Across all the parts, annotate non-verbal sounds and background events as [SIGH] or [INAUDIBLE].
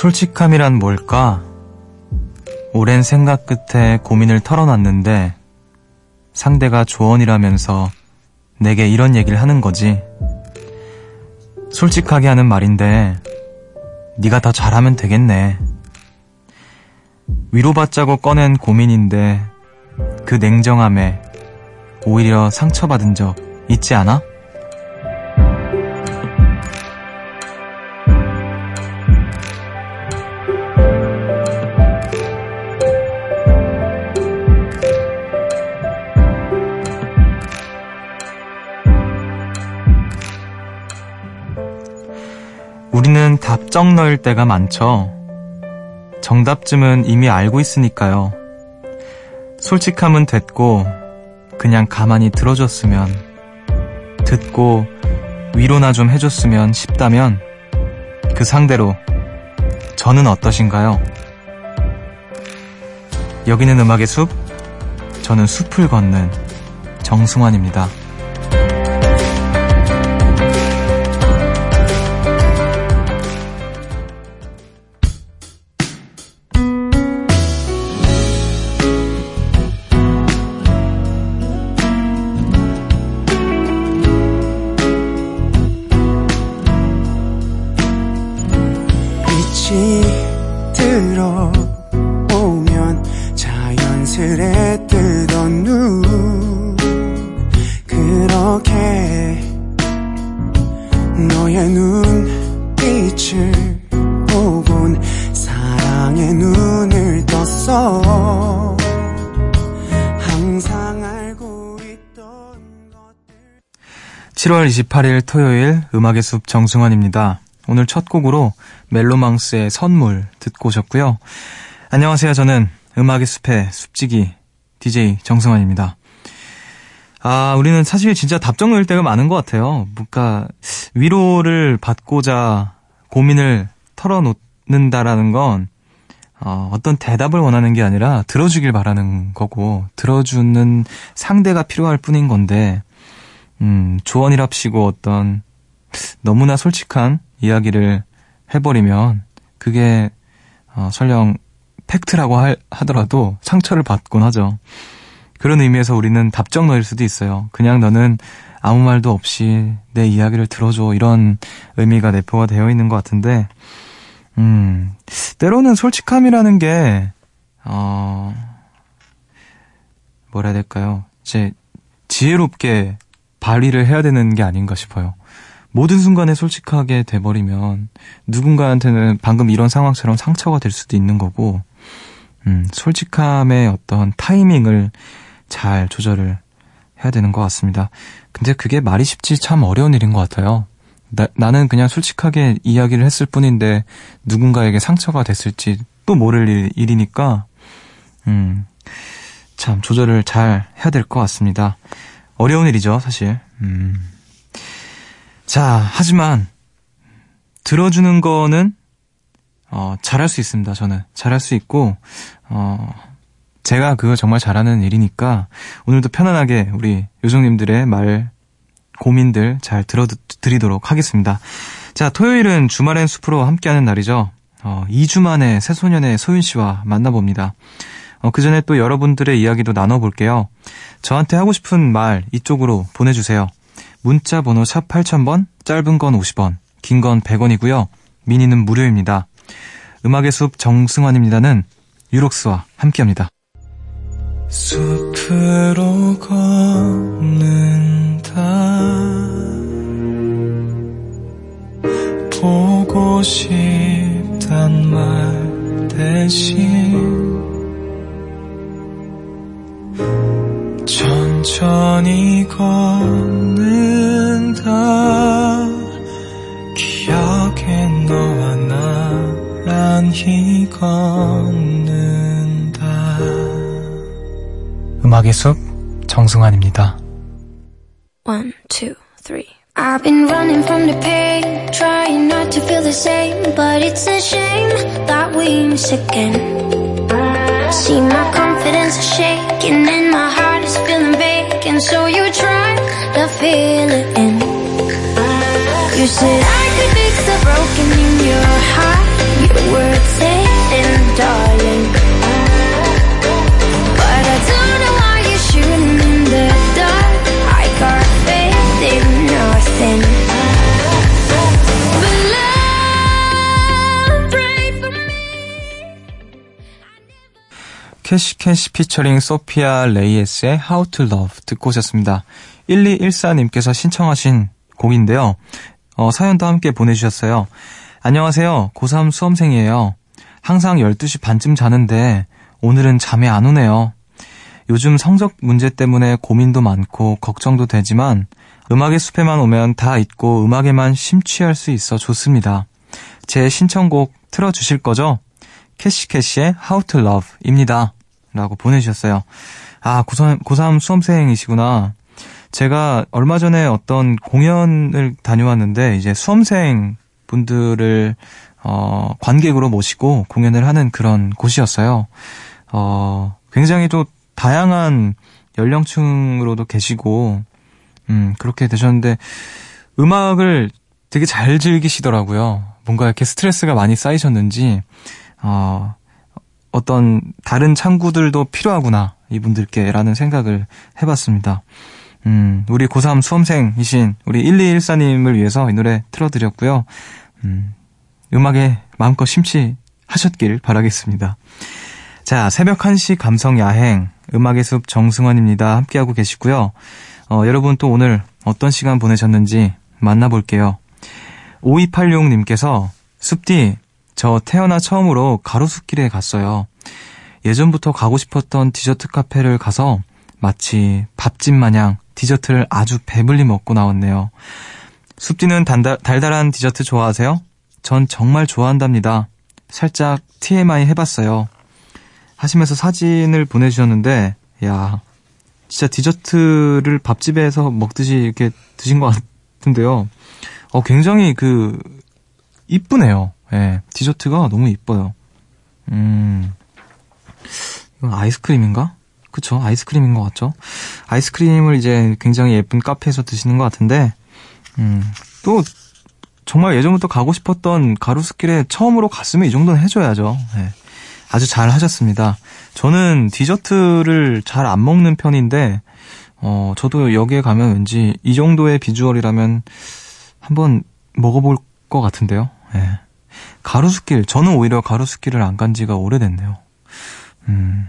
솔직함이란 뭘까? 오랜 생각 끝에 고민을 털어놨는데 상대가 조언이라면서 내게 이런 얘기를 하는 거지. 솔직하게 하는 말인데 네가 더 잘하면 되겠네. 위로받자고 꺼낸 고민인데 그 냉정함에 오히려 상처받은 적 있지 않아? 답정 넣을 때가 많죠. 정답쯤은 이미 알고 있으니까요. 솔직함은 됐고, 그냥 가만히 들어줬으면, 듣고 위로나 좀 해줬으면 싶다면, 그 상대로 저는 어떠신가요? 여기는 음악의 숲, 저는 숲을 걷는 정승환입니다. 7월 28일 토요일 음악의 숲 정승환입니다. 오늘 첫 곡으로 멜로망스의 선물 듣고 오셨고요. 안녕하세요. 저는 음악의 숲의 숲지기 DJ 정승환입니다. 아, 우리는 사실 진짜 답정 넣을 때가 많은 것 같아요. 뭔가 위로를 받고자 고민을 털어놓는다라는 건 어, 어떤 대답을 원하는 게 아니라 들어주길 바라는 거고 들어주는 상대가 필요할 뿐인 건데 음, 조언이랍시고 어떤 너무나 솔직한 이야기를 해버리면 그게 어, 설령 팩트라고 할, 하더라도 상처를 받곤 하죠. 그런 의미에서 우리는 답정 너일 수도 있어요. 그냥 너는 아무 말도 없이 내 이야기를 들어줘 이런 의미가 내포가 되어 있는 것 같은데, 음, 때로는 솔직함이라는 게, 어, 뭐라 해야 될까요? 이제 지혜롭게 발휘를 해야 되는 게 아닌가 싶어요. 모든 순간에 솔직하게 돼버리면 누군가한테는 방금 이런 상황처럼 상처가 될 수도 있는 거고, 음, 솔직함의 어떤 타이밍을 잘 조절을 해야 되는 것 같습니다. 근데 그게 말이 쉽지 참 어려운 일인 것 같아요. 나, 나는 그냥 솔직하게 이야기를 했을 뿐인데 누군가에게 상처가 됐을지 또 모를 일, 일이니까, 음, 참 조절을 잘 해야 될 것 같습니다. 어려운 일이죠, 사실. 음. 자, 하지만 들어주는 거는 어, 잘할 수 있습니다. 저는 잘할 수 있고 어, 제가 그거 정말 잘하는 일이니까 오늘도 편안하게 우리 요정님들의 말 고민들 잘 들어드리도록 하겠습니다. 자, 토요일은 주말엔 숲으로 함께하는 날이죠. 어, 2주 만에 새소년의 소윤 씨와 만나봅니다. 어, 그 전에 또 여러분들의 이야기도 나눠볼게요. 저한테 하고 싶은 말 이쪽으로 보내주세요. 문자 번호 샵 8000번, 짧은 건 50원, 긴 건 100원이고요. 미니는 무료입니다. 음악의 숲 정승환입니다는 유록스와 함께합니다. 숲으로 걷는다 보고 싶단 말 대신 천천히 걷는다 기억에 너 와 나란히 걷는다 음악의 숲 정승환입니다 One, two, three I've been running from the pain Trying not to feel the same But it's a shame that we miss again See my confidence is shaking and my heart feeling vacant So you try to fill it in You said I could fix the broken in your heart 캐시 캐시 피처링 소피아 레이에스의 How to Love 듣고 오셨습니다. 1214님께서 신청하신 곡인데요. 어, 사연도 함께 보내주셨어요. 안녕하세요. 고3 수험생이에요. 항상 12시 반쯤 자는데 오늘은 잠이 안 오네요. 요즘 성적 문제 때문에 고민도 많고 걱정도 되지만 음악의 숲에만 오면 다 잊고 음악에만 심취할 수 있어 좋습니다. 제 신청곡 틀어주실 거죠? 캐시캐시의 How to Love 입니다. 라고 보내주셨어요. 아, 고3, 고3 수험생이시구나. 제가 얼마 전에 어떤 공연을 다녀왔는데, 이제 수험생 분들을, 어, 관객으로 모시고 공연을 하는 그런 곳이었어요. 어, 굉장히 또 다양한 연령층으로도 계시고, 음, 그렇게 되셨는데, 음악을 되게 잘 즐기시더라고요. 뭔가 이렇게 스트레스가 많이 쌓이셨는지, 어, 어떤 다른 창구들도 필요하구나, 이분들께, 라는 생각을 해봤습니다. 음, 우리 고3 수험생이신 우리 1214님을 위해서 이 노래 틀어드렸고요. 음, 음악에 마음껏 심취하셨길 바라겠습니다. 자, 새벽 1시 감성 야행, 음악의 숲 정승환입니다. 함께하고 계시고요. 어, 여러분 또 오늘 어떤 시간 보내셨는지 만나볼게요. 5286님께서 숲디, 저 태어나 처음으로 가로수길에 갔어요. 예전부터 가고 싶었던 디저트 카페를 가서 마치 밥집 마냥 디저트를 아주 배불리 먹고 나왔네요. 숲디는 단다, 달달한 디저트 좋아하세요? 전 정말 좋아한답니다. 살짝 TMI 해봤어요. 하시면서 사진을 보내주셨는데, 야, 진짜 디저트를 밥집에서 먹듯이 이렇게 드신 것 같은데요. 어, 굉장히 그, 이쁘네요. 예, 디저트가 너무 이뻐요. 음, 이건 아이스크림인가? 그쵸, 아이스크림인 것 같죠? 아이스크림을 이제 굉장히 예쁜 카페에서 드시는 것 같은데, 음, 또, 정말 예전부터 가고 싶었던 가로수길에 처음으로 갔으면 이 정도는 해줘야죠. 예. 아주 잘 하셨습니다. 저는 디저트를 잘 안 먹는 편인데, 어, 저도 여기에 가면 왠지 이 정도의 비주얼이라면 한번 먹어볼 것 같은데요. 예. 가로수길, 저는 오히려 가로수길을 안 간 지가 오래됐네요. 음,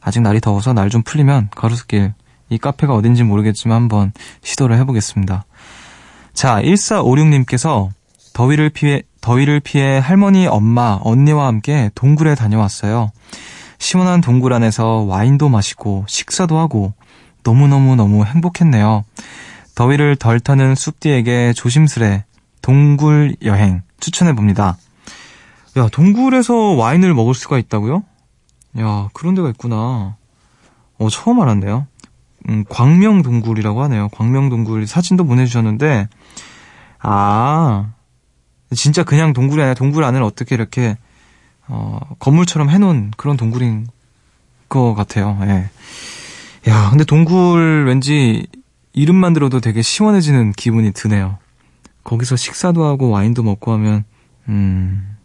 아직 날이 더워서 날 좀 풀리면 가로수길, 이 카페가 어딘지 모르겠지만 한번 시도를 해보겠습니다. 자, 1456님께서 더위를 피해, 더위를 피해 할머니, 엄마, 언니와 함께 동굴에 다녀왔어요. 시원한 동굴 안에서 와인도 마시고 식사도 하고 너무너무너무 행복했네요. 더위를 덜 타는 숲디에게 조심스레 동굴 여행 추천해봅니다. 야, 동굴에서 와인을 먹을 수가 있다고요? 야, 그런 데가 있구나. 어, 처음 알았네요. 음, 광명동굴이라고 하네요. 광명동굴 사진도 보내주셨는데, 아, 진짜 그냥 동굴이 아니라 동굴 안을 어떻게 이렇게 어, 건물처럼 해놓은 그런 동굴인 것 같아요. 예. 야, 근데 동굴 왠지 이름만 들어도 되게 시원해지는 기분이 드네요. 거기서 식사도 하고 와인도 먹고 하면 음,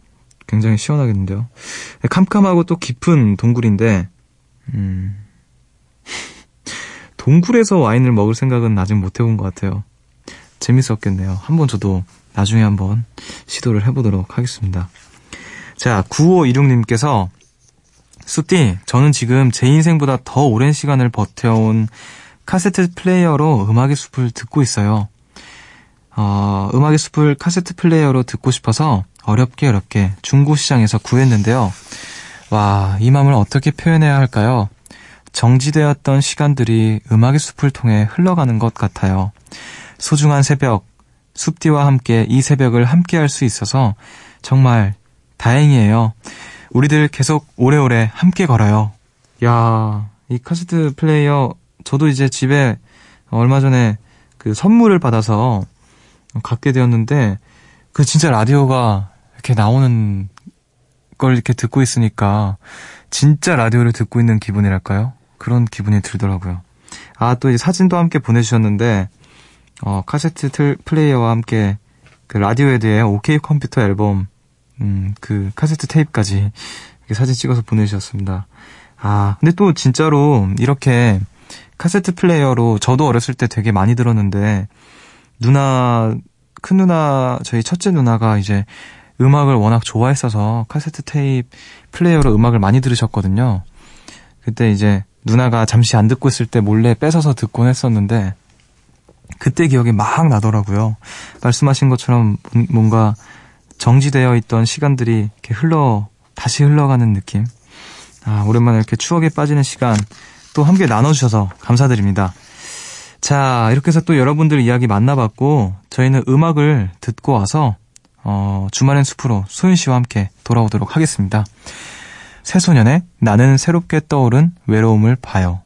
굉장히 시원하겠는데요. 캄캄하고 또 깊은 동굴인데 음, [LAUGHS] 동굴에서 와인을 먹을 생각은 아직 못 해본 것 같아요. 재밌었겠네요. 한번 저도 나중에 한번 시도를 해보도록 하겠습니다. 자, 9526님께서 숲디, 저는 지금 제 인생보다 더 오랜 시간을 버텨온 카세트 플레이어로 음악의 숲을 듣고 있어요. 어, 음악의 숲을 카세트 플레이어로 듣고 싶어서 어렵게 어렵게 중고시장에서 구했는데요. 와, 이 마음을 어떻게 표현해야 할까요? 정지되었던 시간들이 음악의 숲을 통해 흘러가는 것 같아요. 소중한 새벽, 숲디와 함께 이 새벽을 함께 할 수 있어서 정말 다행이에요. 우리들 계속 오래오래 함께 걸어요. 야, 이 카세트 플레이어 저도 이제 집에 얼마 전에 그 선물을 받아서 갖게 되었는데 그 진짜 라디오가 이렇게 나오는 걸 이렇게 듣고 있으니까 진짜 라디오를 듣고 있는 기분이랄까요? 그런 기분이 들더라고요. 아, 또 이 사진도 함께 보내주셨는데, 어, 카세트 틀, 플레이어와 함께 그 라디오헤드의 OK Computer 앨범, 음, 그 카세트 테이프까지 이렇게 사진 찍어서 보내주셨습니다. 아, 근데 또 진짜로 이렇게 카세트 플레이어로 저도 어렸을 때 되게 많이 들었는데, 누나, 큰 누나, 저희 첫째 누나가 이제 음악을 워낙 좋아했어서 카세트 테이프 플레이어로 음악을 많이 들으셨거든요. 그때 이제 누나가 잠시 안 듣고 있을 때 몰래 뺏어서 듣곤 했었는데 그때 기억이 막 나더라고요. 말씀하신 것처럼 뭔가 정지되어 있던 시간들이 이렇게 흘러 다시 흘러가는 느낌. 아, 오랜만에 이렇게 추억에 빠지는 시간 또 함께 나눠주셔서 감사드립니다. 자, 이렇게 해서 또 여러분들 이야기 만나봤고, 저희는 음악을 듣고 와서, 어, 주말엔 숲으로 소윤 씨와 함께 돌아오도록 하겠습니다. 새소년의 나는 새롭게 떠오른 외로움을 봐요.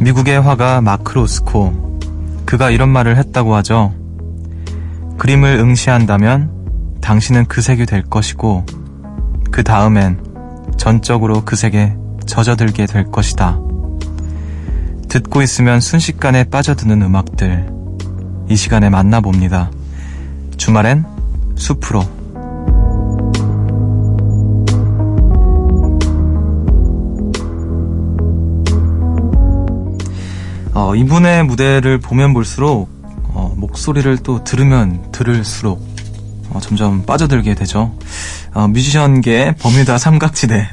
미국의 화가 마크 로스코. 그가 이런 말을 했다고 하죠. 그림을 응시한다면 당신은 그 색이 될 것이고, 그 다음엔 전적으로 그 색에 젖어들게 될 것이다. 듣고 있으면 순식간에 빠져드는 음악들. 이 시간에 만나봅니다. 주말엔 숲으로. 어, 이분의 무대를 보면 볼수록 어, 목소리를 또 들으면 들을수록 어, 점점 빠져들게 되죠. 어, 뮤지션계 버뮤다 삼각지대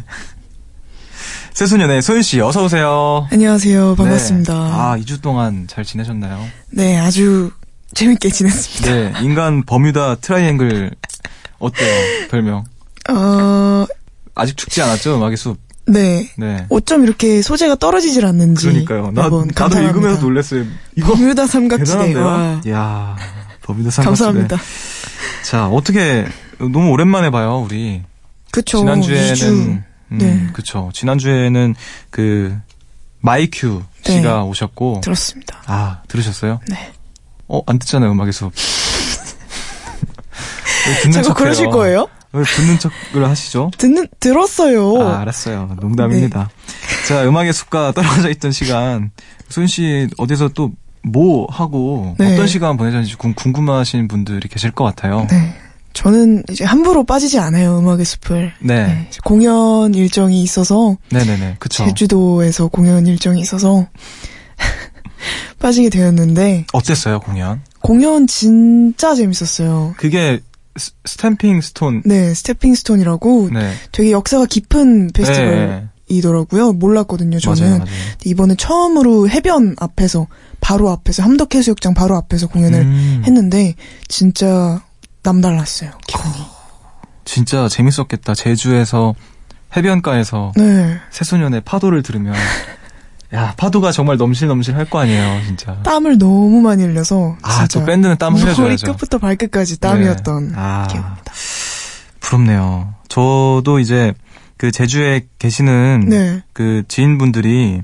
[LAUGHS] 새소년의 소윤 씨 어서 오세요. 안녕하세요. 반갑습니다. 네. 아 2주 동안 잘 지내셨나요? 네, 아주 재밌게 지냈습니다. 네, 인간 버뮤다 트라이앵글 어때요 별명? 어, 아직 죽지 않았죠 음악의 숲. 네. 네. 어쩜 이렇게 소재가 떨어지질 않는지. 그러니까요. 나, 나도 감탄합니다. 읽으면서 놀랐어요. 이거 [LAUGHS] 버뮤다 삼각지대. 와, 이야 버뮤다 삼각지대. 감사합니다. 자, 어떻게 너무 오랜만에 봐요, 우리. 그쵸. 지난주에는 2주. 음, 네. 그쵸. 지난주에는 그 마이큐 네. 씨가 오셨고 들었습니다. 아, 들으셨어요? 네. 어, 안 듣잖아요, 숲. 왜 [LAUGHS] 듣는 자꾸 척해요? 그러실 거예요? 왜 듣는 척을 하시죠? 듣는, 들었어요. 아, 알았어요. 농담입니다. 자, 음악의 숲과 떨어져 있던 시간, 소윤 씨 어디서 또 뭐 하고 네. 어떤 시간 보내셨는지 궁- 궁금하신 분들이 계실 것 같아요. 네. 저는 이제 함부로 빠지지 않아요, 음악의 숲을. 네. 네, 공연 일정이 있어서, 네, 네, 네. 그쵸. 제주도에서 공연 일정이 있어서, [LAUGHS] 빠지게 되었는데, 어땠어요, 공연? 공연 진짜 재밌었어요. 그게 스, Stepping Stone. 네, Stepping Stone이라고 네. 되게 역사가 깊은 네. 페스티벌 이더라고요. 몰랐거든요, 저는. 맞아요, 맞아요. 이번에 처음으로 해변 앞에서, 바로 앞에서, 함덕해수욕장 바로 앞에서 공연을 음, 했는데, 진짜 남달랐어요, 기분이. 진짜 재밌었겠다. 제주에서 해변가에서 네. 새소년의 파도를 들으면 [LAUGHS] 야 파도가 정말 넘실넘실 할 거 아니에요, 진짜. 땀을 너무 많이 흘려서, 아, 진짜 또 밴드는 땀 흘려줘야죠. 머리 끝부터 발끝까지 땀이었던 네. 아. 기억입니다. 부럽네요. 저도 이제 그 제주에 계시는 네. 그 지인분들이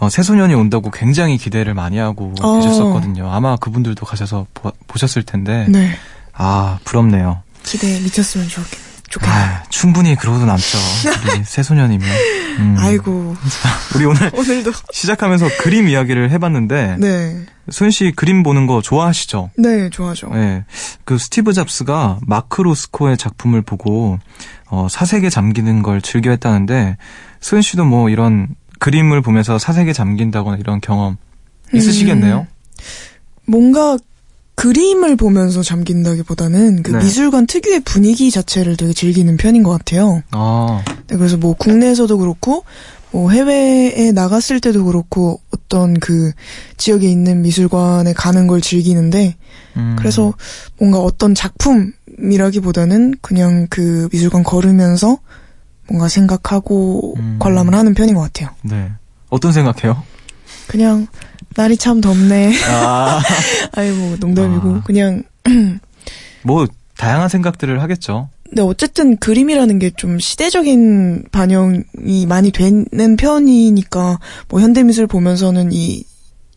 어, 새소년이 온다고 굉장히 기대를 많이 하고 어. 계셨었거든요. 아마 그분들도 가셔서 보, 보셨을 텐데 네. 아 부럽네요. 기대에 미쳤으면 좋겠, 좋겠네요. 아, 충분히 그러고도 남죠. [LAUGHS] 우리 새소년이면. 음. 아이고, [LAUGHS] 우리 오늘 오늘도. 시작하면서 그림 이야기를 해봤는데 네. 소연 씨 그림 보는 거 좋아하시죠? 네, 좋아죠. 네. 그 스티브 잡스가 마크 로스코의 작품을 보고 어, 사색에 잠기는 걸 즐겨 했다는데 소연 씨도 뭐 이런 그림을 보면서 사색에 잠긴다거나 이런 경험 있으시겠네요? 음, 뭔가 그림을 보면서 잠긴다기보다는 그 네. 미술관 특유의 분위기 자체를 되게 즐기는 편인 것 같아요. 아, 네, 그래서 뭐 국내에서도 그렇고 뭐 해외에 나갔을 때도 그렇고 어떤 그 지역에 있는 미술관에 가는 걸 즐기는데 음. 그래서 뭔가 어떤 작품이라기보다는 그냥 그 미술관 걸으면서 뭔가 생각하고 음. 관람을 하는 편인 것 같아요. 네. 어떤 생각해요? 그냥 날이 참 덥네. 아, [LAUGHS] 아이고 농담이고 아. 그냥 [CLEARS THROAT] 뭐 다양한 생각들을 하겠죠. 근데 어쨌든 그림이라는 게 좀 시대적인 반영이 많이 되는 편이니까 뭐 현대미술 보면서는 이,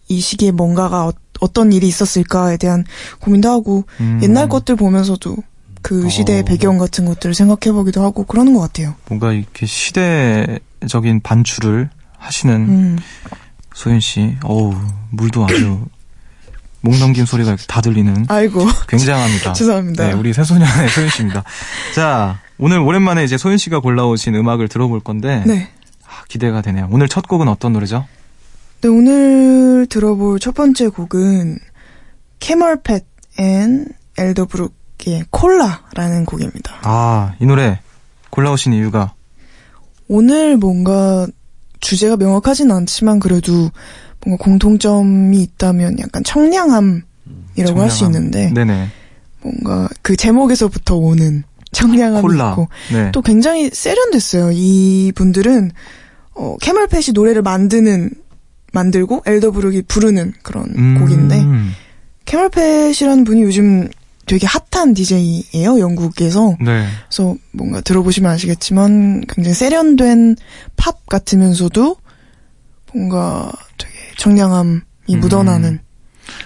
이 시기에 뭔가가 어, 떤 일이 있었을까에 대한 고민도 하고 음, 옛날 것들 보면서도 그 시대의 어. 배경 같은 것들을 생각해보기도 하고 그러는 것 같아요. 뭔가 이렇게 시대적인 반출을 하시는 음. 소윤 씨. 어우, 물도 아주 [CLEARS THROAT] 목 넘김 소리가 이렇게 다 들리는 아이고 [LAUGHS] 굉장합니다. 죄송합니다. 네, 우리 새소년의 [LAUGHS] 소윤 씨입니다. 자, 오늘 오랜만에 이제 소윤 씨가 골라오신 음악을 들어볼 건데 네. 아, 기대가 되네요. 오늘 첫 곡은 어떤 노래죠? 네, 오늘 들어볼 첫 번째 곡은 CamelPhat and Elderbrook의 Cola라는 곡입니다. 아, 이 노래 골라오신 이유가 오늘 뭔가 주제가 명확하진 않지만 그래도 뭔가 공통점이 있다면 약간 청량함이라고 할수 청량함. 있는데 네네. 뭔가 그 제목에서부터 오는 청량함이 콜라. 있고 네. 또 굉장히 세련됐어요. 이 분들은 어, 캐멀팻이 노래를 만드는 만들고 엘더브룩이 부르는 그런 음, 곡인데 캐멀팻이라는 분이 요즘 되게 핫한 DJ예요, 영국에서. 네. 그래서 뭔가 들어보시면 아시겠지만 굉장히 세련된 팝 같으면서도 뭔가 되게 청량함이 음. 묻어나는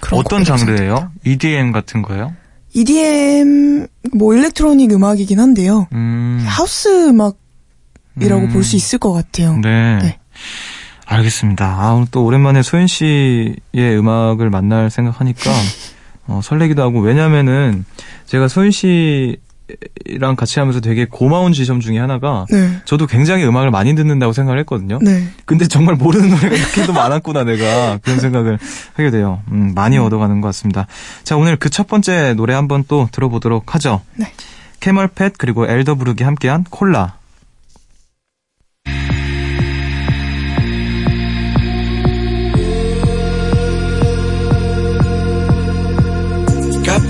그런 어떤 장르예요? EDM 같은 거예요? EDM 뭐 일렉트로닉 음악이긴 한데요. 음. 하우스 음악이라고 음. 볼수 있을 것 같아요. 네. 네. 알겠습니다. 아, 오늘 또 오랜만에 소연 씨의 음악을 만날 생각하니까 [LAUGHS] 어, 설레기도 하고 왜냐면은 제가 소연 씨랑 같이 하면서 되게 고마운 지점 중에 하나가 네. 저도 굉장히 음악을 많이 듣는다고 생각을 했거든요. 네. 근데 정말 모르는 노래가 이렇게도 많았구나 내가 그런 생각을 하게 돼요. 음, 많이 얻어가는 것 같습니다. 자 오늘 그 첫 번째 노래 한번 또 들어보도록 하죠. 네. 캐멀팻 그리고 엘더브룩이 함께한 콜라.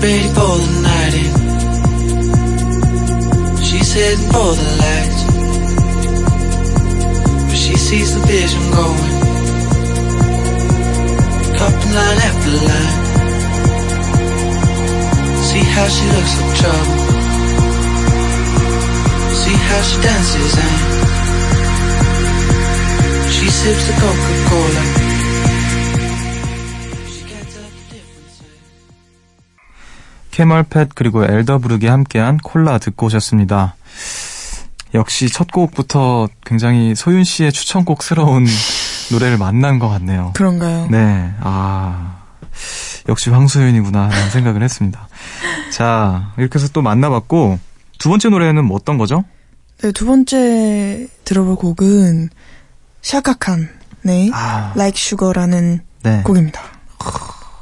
Ready for the night in. She's heading for the lights. But she sees the vision going. Cupping line after line. See how she looks like trouble. See how she dances and she sips the Coca-Cola. 캐멀팻 그리고 엘더브룩이 함께한 콜라 듣고 오셨습니다. 역시 첫 곡부터 굉장히 소윤 씨의 추천곡스러운 [LAUGHS] 노래를 만난 것 같네요. 그런가요? 네, 아 역시 황소윤이구나 하는 생각을 했습니다. 자 이렇게 해서 또 만나봤고 두 번째 노래는 뭐 어떤 거죠? 네, 두 번째 들어볼 곡은 샤카칸의 아, Like Sugar라는 네, 곡입니다.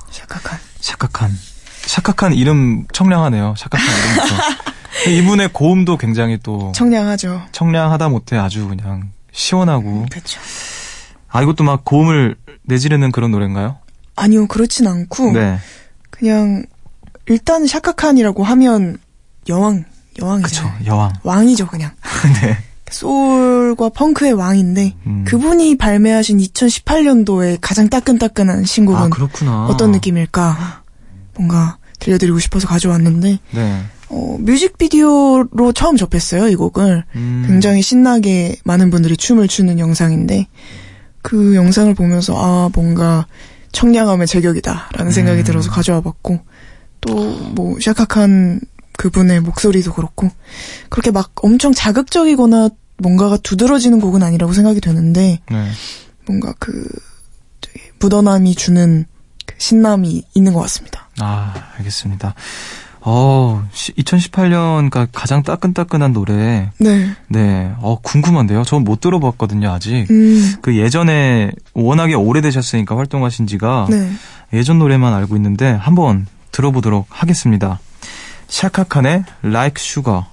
샤카칸. 샤카칸. 샤카칸 이름 청량하네요. 샤카칸 이름부터. [LAUGHS] 이분의 고음도 굉장히 또 청량하죠. 청량하다 못해 아주 그냥 시원하고 그렇죠. 아 이것도 막 고음을 내지르는 그런 노래인가요? 아니요, 그렇진 않고 네, 그냥 일단 샤카칸이라고 하면 여왕, 그쵸 여왕이잖아요. 여왕. 왕이죠, 그냥. [LAUGHS] 네. 소울과 펑크의 왕인데 음. 그분이 발매하신 2018년도에 가장 따끈따끈한 신곡은 아 그렇구나. 어떤 느낌일까? 뭔가 들려드리고 싶어서 가져왔는데 네. 어, 뮤직비디오로 처음 접했어요, 이 곡을. 음. 굉장히 신나게 많은 분들이 춤을 추는 영상인데 그 영상을 보면서 아 뭔가 청량함의 제격이다라는 생각이 음. 들어서 가져와 봤고 또 뭐 샤카칸 그분의 목소리도 그렇고 그렇게 막 엄청 자극적이거나 뭔가가 두드러지는 곡은 아니라고 생각이 되는데 네. 뭔가 그 되게 묻어남이 주는 그 신남이 있는 것 같습니다. 아 알겠습니다. 어 2018년가 가장 따끈따끈한 노래. 네. 네. 어 궁금한데요. 전못 들어봤거든요 아직. 음. 그 예전에 워낙에 오래되셨으니까 활동하신 지가 네. 예전 노래만 알고 있는데 한번 들어보도록 하겠습니다. 샤카칸의 Like Sugar.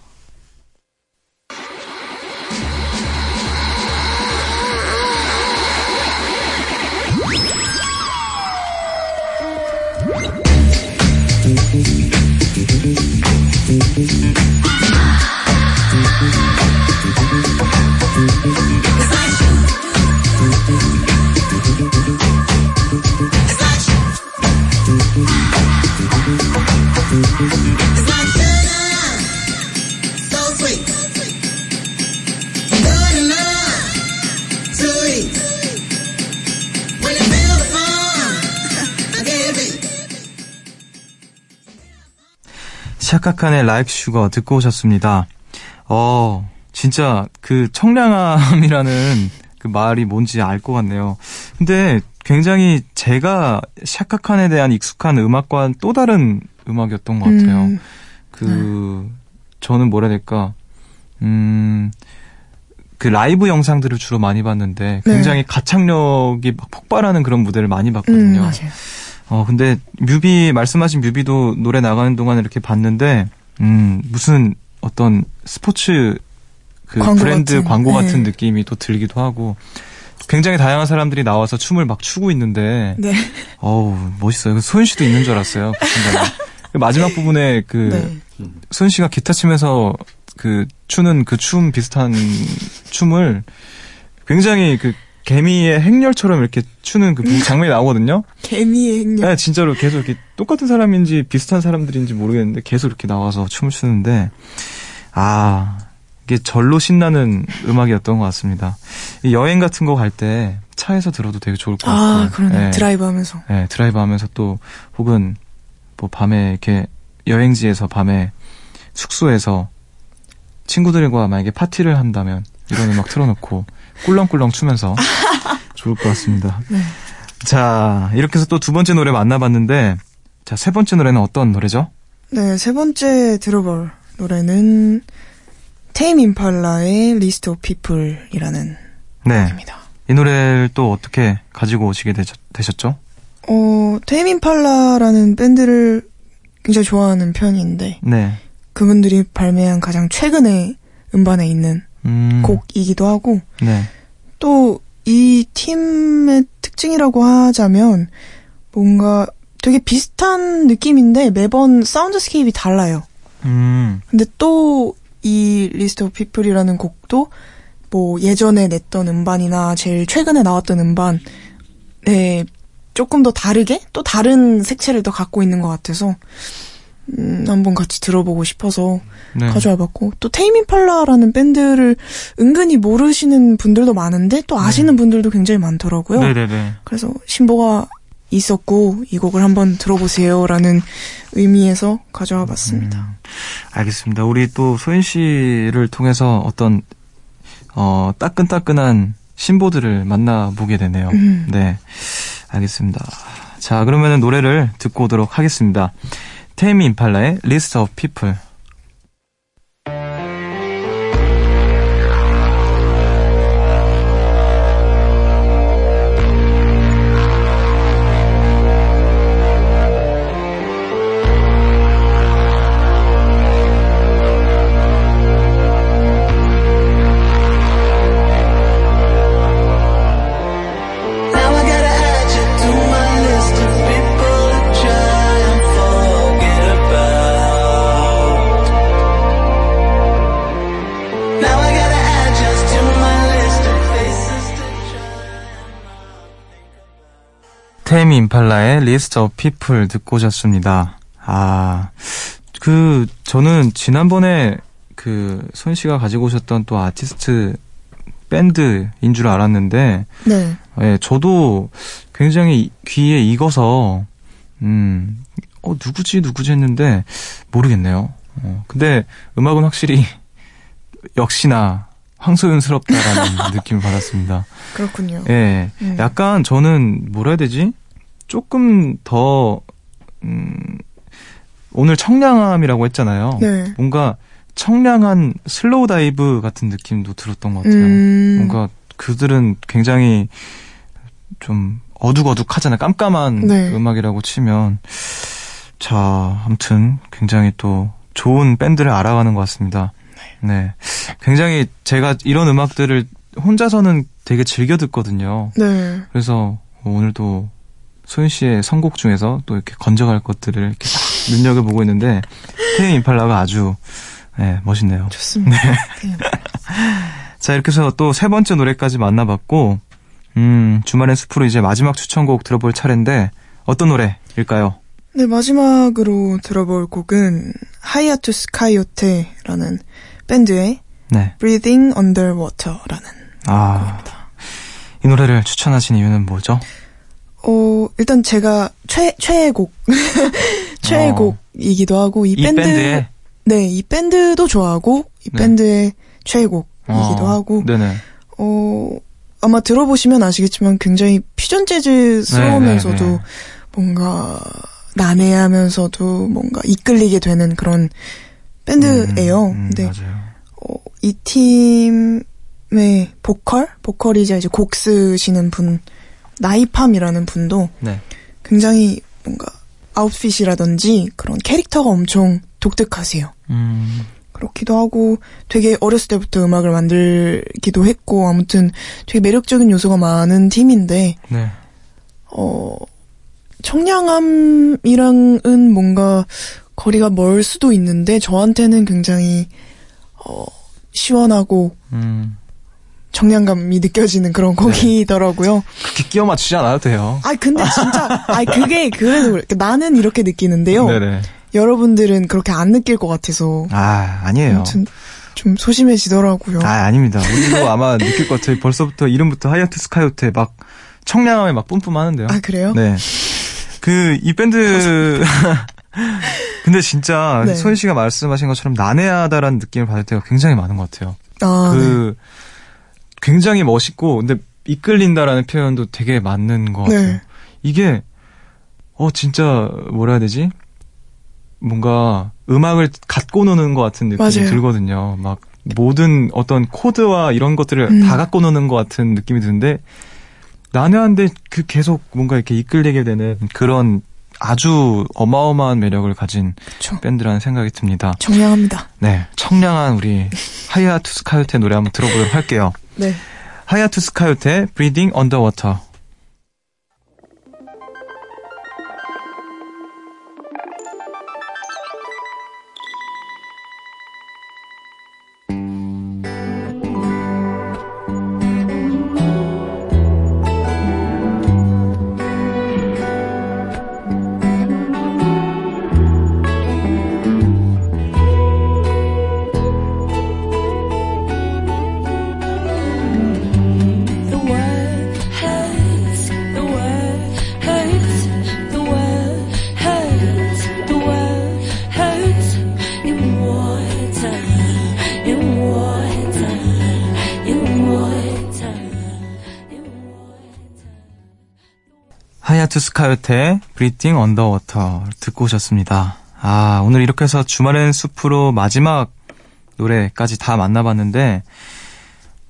샤카칸의 Like Sugar 듣고 오셨습니다. 어, 진짜 그 청량함이라는 그 말이 뭔지 알 것 같네요. 근데 굉장히 제가 샤카칸에 대한 익숙한 음악과는 또 다른 음악이었던 것 같아요. 음, 그 저는 뭐라 해야 될까 음. 그 라이브 영상들을 주로 많이 봤는데 네. 굉장히 가창력이 막 폭발하는 그런 무대를 많이 음, 봤거든요. 맞아요. 어 근데 뮤비 말씀하신 뮤비도 노래 나가는 동안 이렇게 봤는데 음 무슨 어떤 스포츠 그 광고 브랜드 같은, 광고 같은 네. 느낌이 또 들기도 하고 굉장히 다양한 사람들이 나와서 춤을 막 추고 있는데 네. 어우 멋있어요. 그 소연 씨도 있는 줄 알았어요. 그. 그 마지막 부분에 그 네. 소연 씨가 기타 치면서 그 추는 그 춤 비슷한 춤을 굉장히 그 개미의 행렬처럼 이렇게 추는 그 장면이 나오거든요. [LAUGHS] 개미의 행렬. 네, 진짜로 계속 이렇게 똑같은 사람인지 비슷한 사람들인지 모르겠는데 계속 이렇게 나와서 춤을 추는데 아 이게 절로 신나는 음악이었던 것 같습니다. 이 여행 같은 거 갈 때 차에서 들어도 되게 좋을 것 같고. 아, 그러네. 네, 드라이브 하면서. 네, 드라이브 하면서 또 혹은 뭐 밤에 이렇게 여행지에서 밤에 숙소에서 친구들과 만약에 파티를 한다면 이런 음악 틀어놓고 꿀렁꿀렁 추면서 좋을 것 같습니다. [LAUGHS] 네. 자, 이렇게 해서 또 두 번째 노래 만나봤는데, 자, 세 번째 노래는 어떤 노래죠? 네, 세 번째 들어볼 노래는 Tame Impala의 List of People이라는 네. 곡입니다. 이 노래를 또 어떻게 가지고 오시게 되셨, 되셨죠? 어, Tame Impala라는 밴드를 굉장히 좋아하는 편인데 네. 그분들이 발매한 가장 최근의 음반에 있는 음. 곡이기도 하고 네. 또이 팀의 특징이라고 하자면 뭔가 되게 비슷한 느낌인데 매번 soundscape이 달라요. 음. 근데 또 이 List of People이라는 곡도 뭐 예전에 냈던 음반이나 제일 최근에 나왔던 음반 네 조금 더 다르게 또 다른 색채를 더 갖고 있는 것 같아서 음, 한번 같이 들어보고 싶어서 네. 가져와 봤고 또 테이민팔라라는 밴드를 은근히 모르시는 분들도 많은데 또 아시는 분들도 굉장히 많더라고요. 네네네. 그래서 신보가 있었고 이 곡을 한번 들어보세요라는 의미에서 가져와 봤습니다. 음, 알겠습니다. 우리 또 소연 씨를 통해서 어떤 어 따끈따끈한 신보들을 만나보게 되네요. 음. 네, 알겠습니다. 자, 그러면은 노래를 듣고 오도록 하겠습니다. 테이미 임팔라의 List of People. 테이미 임팔라의 List of People 듣고 오셨습니다. 아, 그, 저는 지난번에 그, 소연 씨가 가지고 오셨던 또 아티스트 밴드인 줄 알았는데, 네. 예, 저도 굉장히 귀에 익어서, 음, 어, 누구지, 누구지 했는데, 모르겠네요. 어, 근데 음악은 확실히, [LAUGHS] 역시나, 황소연스럽다라는 [LAUGHS] 느낌을 받았습니다. 그렇군요. 예, 음. 약간 저는, 뭐라 해야 되지? 조금 더, 음, 오늘 청량함이라고 했잖아요. 네. 뭔가 청량한 Slowdive 같은 느낌도 들었던 것 같아요. 음. 뭔가 그들은 굉장히 좀 어둑어둑하잖아요. 깜깜한 네. 음악이라고 치면. 자, 아무튼 굉장히 또 좋은 밴드를 알아가는 것 같습니다. 네. 굉장히 제가 이런 음악들을 혼자서는 되게 즐겨 듣거든요. 네. 그래서 오늘도 소윤 씨의 선곡 중에서 또 이렇게 건져갈 것들을 이렇게 딱 눈여겨 보고 있는데 테임 임팔라가 아주 네, 멋있네요. 좋습니다. 네. [LAUGHS] 자, 이렇게 해서 또 세 번째 노래까지 만나봤고, 음, 주말의 숲으로 이제 마지막 추천곡 들어볼 차례인데, 어떤 노래일까요? 네, 마지막으로 들어볼 곡은 하이아투스 카이오테라는 밴드의 네. Breathing Underwater라는 아, 이 노래를 추천하신 이유는 뭐죠? 어, 일단 제가 최, 최애 곡. [LAUGHS] 최애곡이기도 하고 이, 이 밴드 밴드의 네, 이 밴드도 좋아하고 이 네. 밴드의 최애 곡이기도 어, 하고 네네. 어 아마 들어보시면 아시겠지만 굉장히 퓨전 재즈스러우면서도 네, 네, 네. 뭔가 난해하면서도 뭔가 이끌리게 되는 그런 밴드예요. 음, 음, 근데 맞아요. 어, 이 팀의 보컬 보컬이자 이제 곡 쓰시는 분 나이팜이라는 분도 네. 굉장히 뭔가 아웃핏이라든지 그런 캐릭터가 엄청 독특하세요. 음, 그렇기도 하고 되게 어렸을 때부터 음악을 만들기도 했고 아무튼 되게 매력적인 요소가 많은 팀인데 네. 어 청량함이랑은 뭔가 거리가 멀 수도 있는데 저한테는 굉장히 어 시원하고 음, 청량감이 느껴지는 그런 곡이더라고요. 그렇게 끼워 맞추지 않아도 돼요. 아 근데 진짜 아 그게 그래도 그래. 나는 이렇게 느끼는데요. 네네. 여러분들은 그렇게 안 느낄 것 같아서 아, 아니에요. 아무튼 좀 소심해지더라고요. 아, 아닙니다. 우리도 아마 느낄 것 같아요. 벌써부터 이름부터 하이어트 스카이오테 막 청량함에 막 뿜뿜하는데요. 아, 그래요? 네. 그, 이 밴드, [LAUGHS] 근데 진짜 네. 소연 씨가 말씀하신 것처럼 난해하다라는 느낌을 받을 때가 굉장히 많은 것 같아요. 아, 네. 그, 굉장히 멋있고, 근데 이끌린다라는 표현도 되게 맞는 것 같아요. 네. 이게, 어, 진짜, 뭐라 해야 되지? 뭔가, 음악을 갖고 노는 것 같은 느낌이 맞아요. 들거든요. 막, 모든 어떤 코드와 이런 것들을 음. 다 갖고 노는 것 같은 느낌이 드는데, 난해한데 그 계속 뭔가 이렇게 이끌리게 되는 그런 아주 어마어마한 매력을 가진 그쵸. 밴드라는 생각이 듭니다. 청량합니다. 네. 청량한 우리 Hiatus Kaiyote 노래 한번 들어보도록 할게요. 네. Hiatus Kaiyote Breathing Underwater. The Hiatus Kaiyote Breathing Underwater 듣고 오셨습니다. 아, 오늘 이렇게 해서 주말엔 숲으로 마지막 노래까지 다 만나봤는데,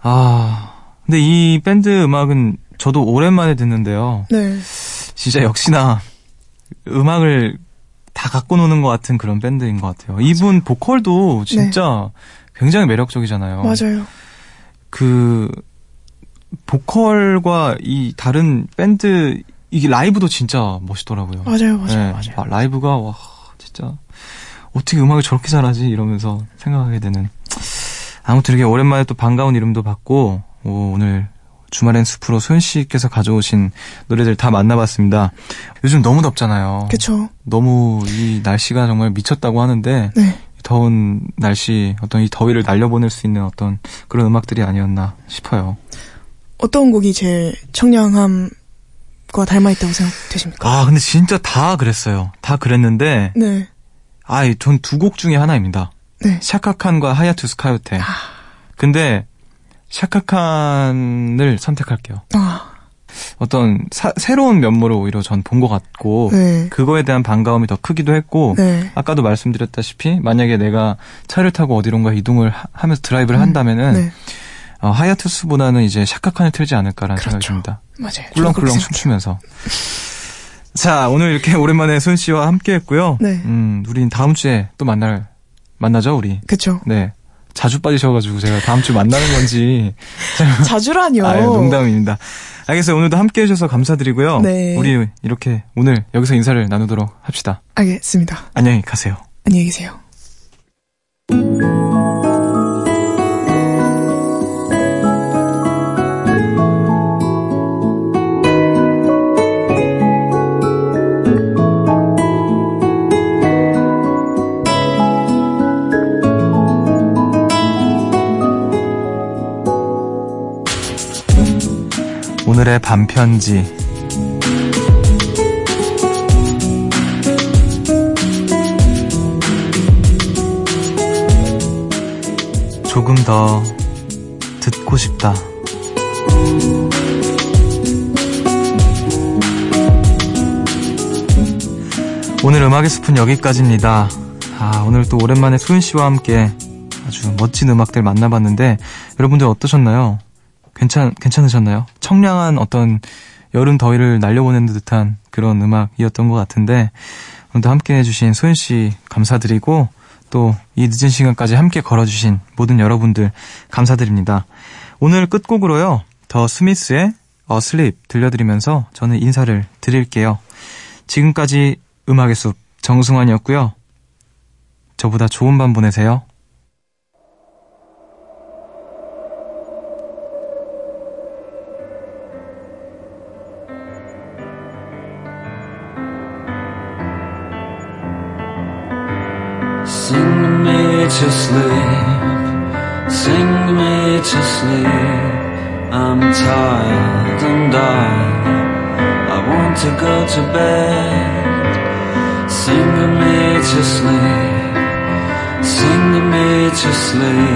아, 근데 이 밴드 음악은 저도 오랜만에 듣는데요. 네. 진짜 역시나 음악을 다 갖고 노는 것 같은 그런 밴드인 것 같아요. 이분 보컬도 진짜 굉장히 매력적이잖아요. 맞아요. 그 보컬과 이 다른 밴드 이게 라이브도 진짜 멋있더라고요. 맞아요, 맞아요, 네, 맞아요. 아, 라이브가 와 진짜 어떻게 음악을 저렇게 잘하지 이러면서 생각하게 되는. 아무튼 이렇게 오랜만에 또 반가운 이름도 받고 오, 오늘 주말엔 숲으로 소연 씨께서 가져오신 노래들 다 만나봤습니다. 요즘 너무 덥잖아요. 그쵸. 너무 이 날씨가 정말 미쳤다고 하는데 네. 더운 날씨 어떤 이 더위를 날려보낼 수 있는 어떤 그런 음악들이 아니었나 싶어요. 어떤 곡이 제일 청량함 과 닮아 있다고 생각되십니까? 아 근데 진짜 다 그랬어요. 다 그랬는데 네. 아이 전두 곡 중에 하나입니다. 네. 샤카칸과 하야투 스카요테. 근데 샤카칸을 선택할게요. 아, 어떤 사- 새로운 면모를 오히려 전 본 것 같고 네. 그거에 대한 반가움이 더 크기도 했고 네. 아까도 말씀드렸다시피 만약에 내가 차를 타고 어디론가 이동을 하, 면서 드라이브를 한다면은 네. 어, 하야투스보다는 이제 샤카칸을 틀지 않을까라는 생각이 그렇죠. 듭니다. 맞아요. 꿀렁꿀렁. 춤추면서. 자, 오늘 이렇게 오랜만에 소연 씨와 함께 했고요. 네. 음, 우린 다음 주에 또 만날, 만나죠, 우리. 그쵸. 네. 자주 빠지셔가지고 제가 다음 주 만나는 건지. [LAUGHS] 자주라뇨. 아, 농담입니다. 알겠어요. 오늘도 함께 해주셔서 감사드리고요. 네. 우리 이렇게 오늘 여기서 인사를 나누도록 합시다. 알겠습니다. 안녕히 가세요. 안녕히 계세요. 오늘의 반편지 조금 더 듣고 싶다. 오늘 음악의 숲은 여기까지입니다. 아, 오늘 또 오랜만에 소윤 씨와 함께 아주 멋진 음악들 만나봤는데 여러분들 어떠셨나요? 괜찮 괜찮으셨나요? 청량한 어떤 여름 더위를 날려보내는 듯한 그런 음악이었던 것 같은데 오늘도 함께 해주신 소윤 씨 감사드리고 또 이 늦은 시간까지 함께 걸어주신 모든 여러분들 감사드립니다. 오늘 끝곡으로요 더 스미스의 어슬립 들려드리면서 저는 인사를 드릴게요. 지금까지 음악의 숲 정승환이었고요. 저보다 좋은 밤 보내세요. slave.